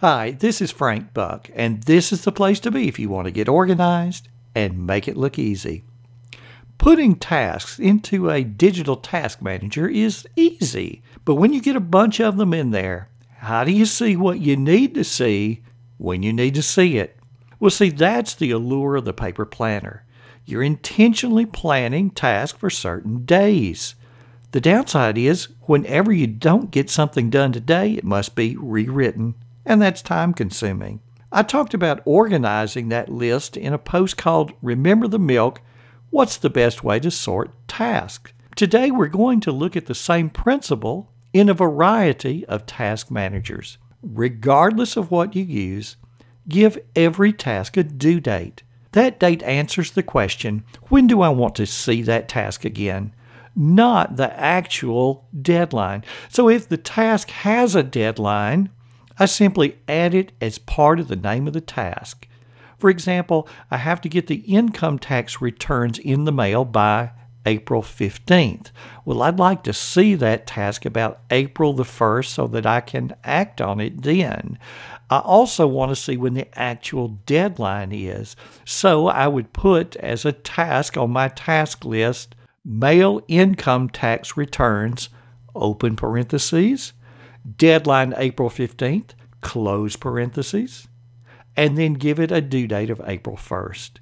Hi, this is Frank Buck, and this is the place to be if you want to get organized and make it look easy. Putting tasks into a digital task manager is easy, but when you get a bunch of them in there, how do you see what you need to see when you need to see it? Well, see, that's the allure of the paper planner. You're intentionally planning tasks for certain days. The downside is, whenever you don't get something done today, it must be rewritten and that's time consuming. I talked about organizing that list in a post called Remember the Milk What's the Best Way to Sort Tasks? Today we're going to look at the same principle in a variety of task managers. Regardless of what you use, give every task a due date. That date answers the question when do I want to see that task again? Not the actual deadline. So if the task has a deadline, I simply add it as part of the name of the task. For example, I have to get the income tax returns in the mail by April 15th. Well, I'd like to see that task about April the 1st so that I can act on it then. I also want to see when the actual deadline is. So I would put as a task on my task list mail income tax returns, open parentheses, deadline April 15th, close parentheses, and then give it a due date of April 1st.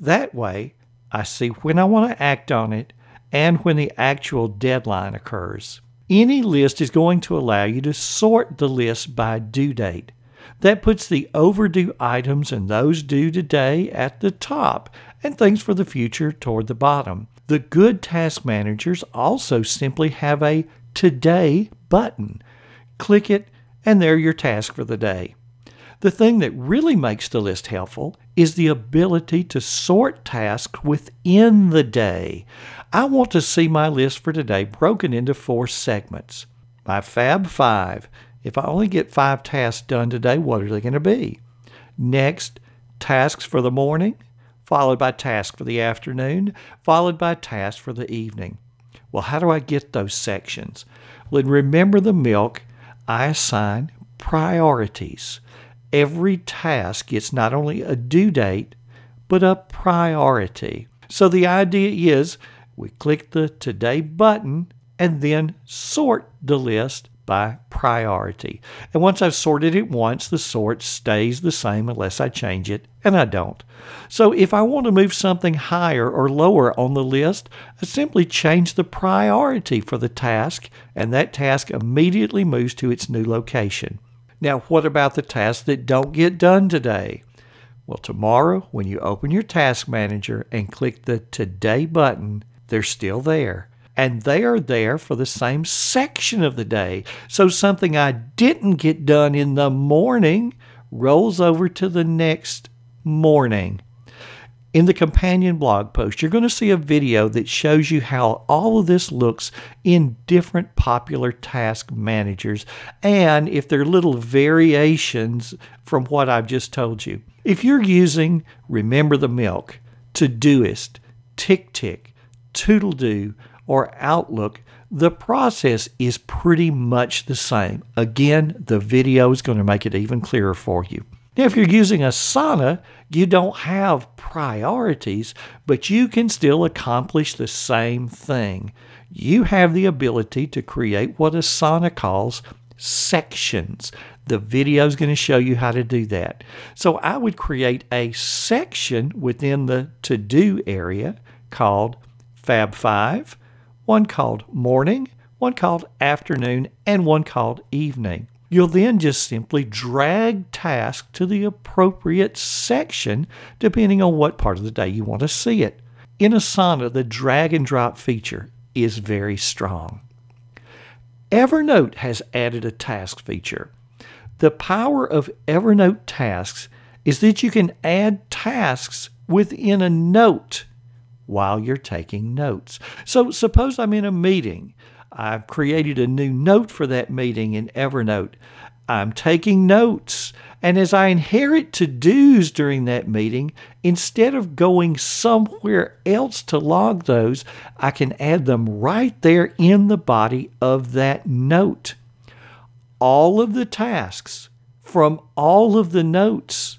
That way, I see when I want to act on it and when the actual deadline occurs. Any list is going to allow you to sort the list by due date. That puts the overdue items and those due today at the top and things for the future toward the bottom. The good task managers also simply have a Today button. Click it, and they're your task for the day. The thing that really makes the list helpful is the ability to sort tasks within the day. I want to see my list for today broken into four segments. My Fab Five. If I only get five tasks done today, what are they going to be? Next, tasks for the morning, followed by tasks for the afternoon, followed by tasks for the evening. Well, how do I get those sections? Well, remember the milk, I assign priorities. Every task gets not only a due date, but a priority. So the idea is we click the Today button and then sort the list by priority. And once I've sorted it once, the sort stays the same unless I change it, and I don't. So if I want to move something higher or lower on the list, I simply change the priority for the task, and that task immediately moves to its new location. Now, what about the tasks that don't get done today? Well, tomorrow, when you open your task manager and click the Today button, they're still there and they are there for the same section of the day. So something I didn't get done in the morning rolls over to the next morning. In the companion blog post, you're going to see a video that shows you how all of this looks in different popular task managers and if there are little variations from what I've just told you. If you're using Remember the Milk, Todoist, TickTick, Toodle or Outlook, the process is pretty much the same. Again, the video is going to make it even clearer for you. Now, if you're using Asana, you don't have priorities, but you can still accomplish the same thing. You have the ability to create what Asana calls sections. The video is going to show you how to do that. So I would create a section within the to do area called Fab 5 one called morning, one called afternoon, and one called evening. You'll then just simply drag tasks to the appropriate section depending on what part of the day you want to see it. In Asana, the drag and drop feature is very strong. Evernote has added a task feature. The power of Evernote tasks is that you can add tasks within a note while you're taking notes. So, suppose I'm in a meeting. I've created a new note for that meeting in Evernote. I'm taking notes. And as I inherit to dos during that meeting, instead of going somewhere else to log those, I can add them right there in the body of that note. All of the tasks from all of the notes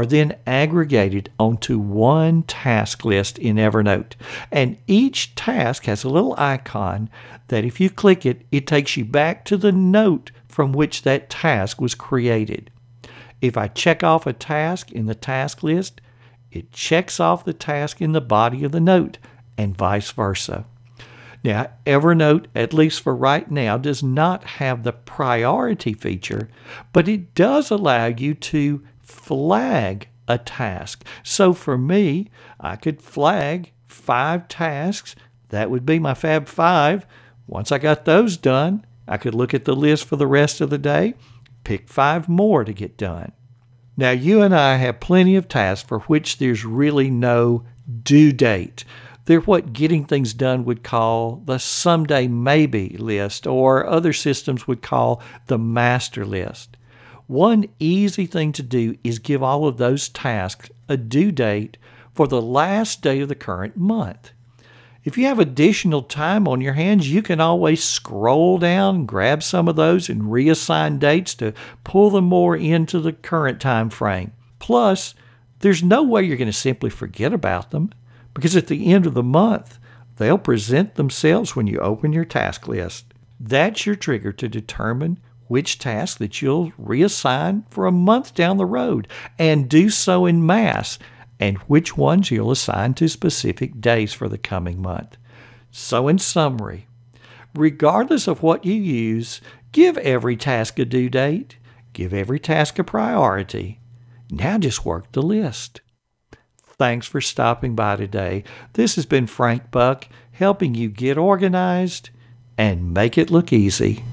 are then aggregated onto one task list in Evernote. And each task has a little icon that if you click it, it takes you back to the note from which that task was created. If I check off a task in the task list, it checks off the task in the body of the note, and vice versa. Now, Evernote, at least for right now, does not have the priority feature, but it does allow you to flag a task. So for me, I could flag five tasks. That would be my Fab Five. Once I got those done, I could look at the list for the rest of the day, pick five more to get done. Now, you and I have plenty of tasks for which there's really no due date. They're what getting things done would call the someday maybe list, or other systems would call the master list. One easy thing to do is give all of those tasks a due date for the last day of the current month. If you have additional time on your hands, you can always scroll down, grab some of those, and reassign dates to pull them more into the current time frame. Plus, there's no way you're going to simply forget about them because at the end of the month, they'll present themselves when you open your task list. That's your trigger to determine which task that you'll reassign for a month down the road and do so in mass and which ones you'll assign to specific days for the coming month. So, in summary, regardless of what you use, give every task a due date, give every task a priority. Now just work the list. Thanks for stopping by today. This has been Frank Buck helping you get organized and make it look easy.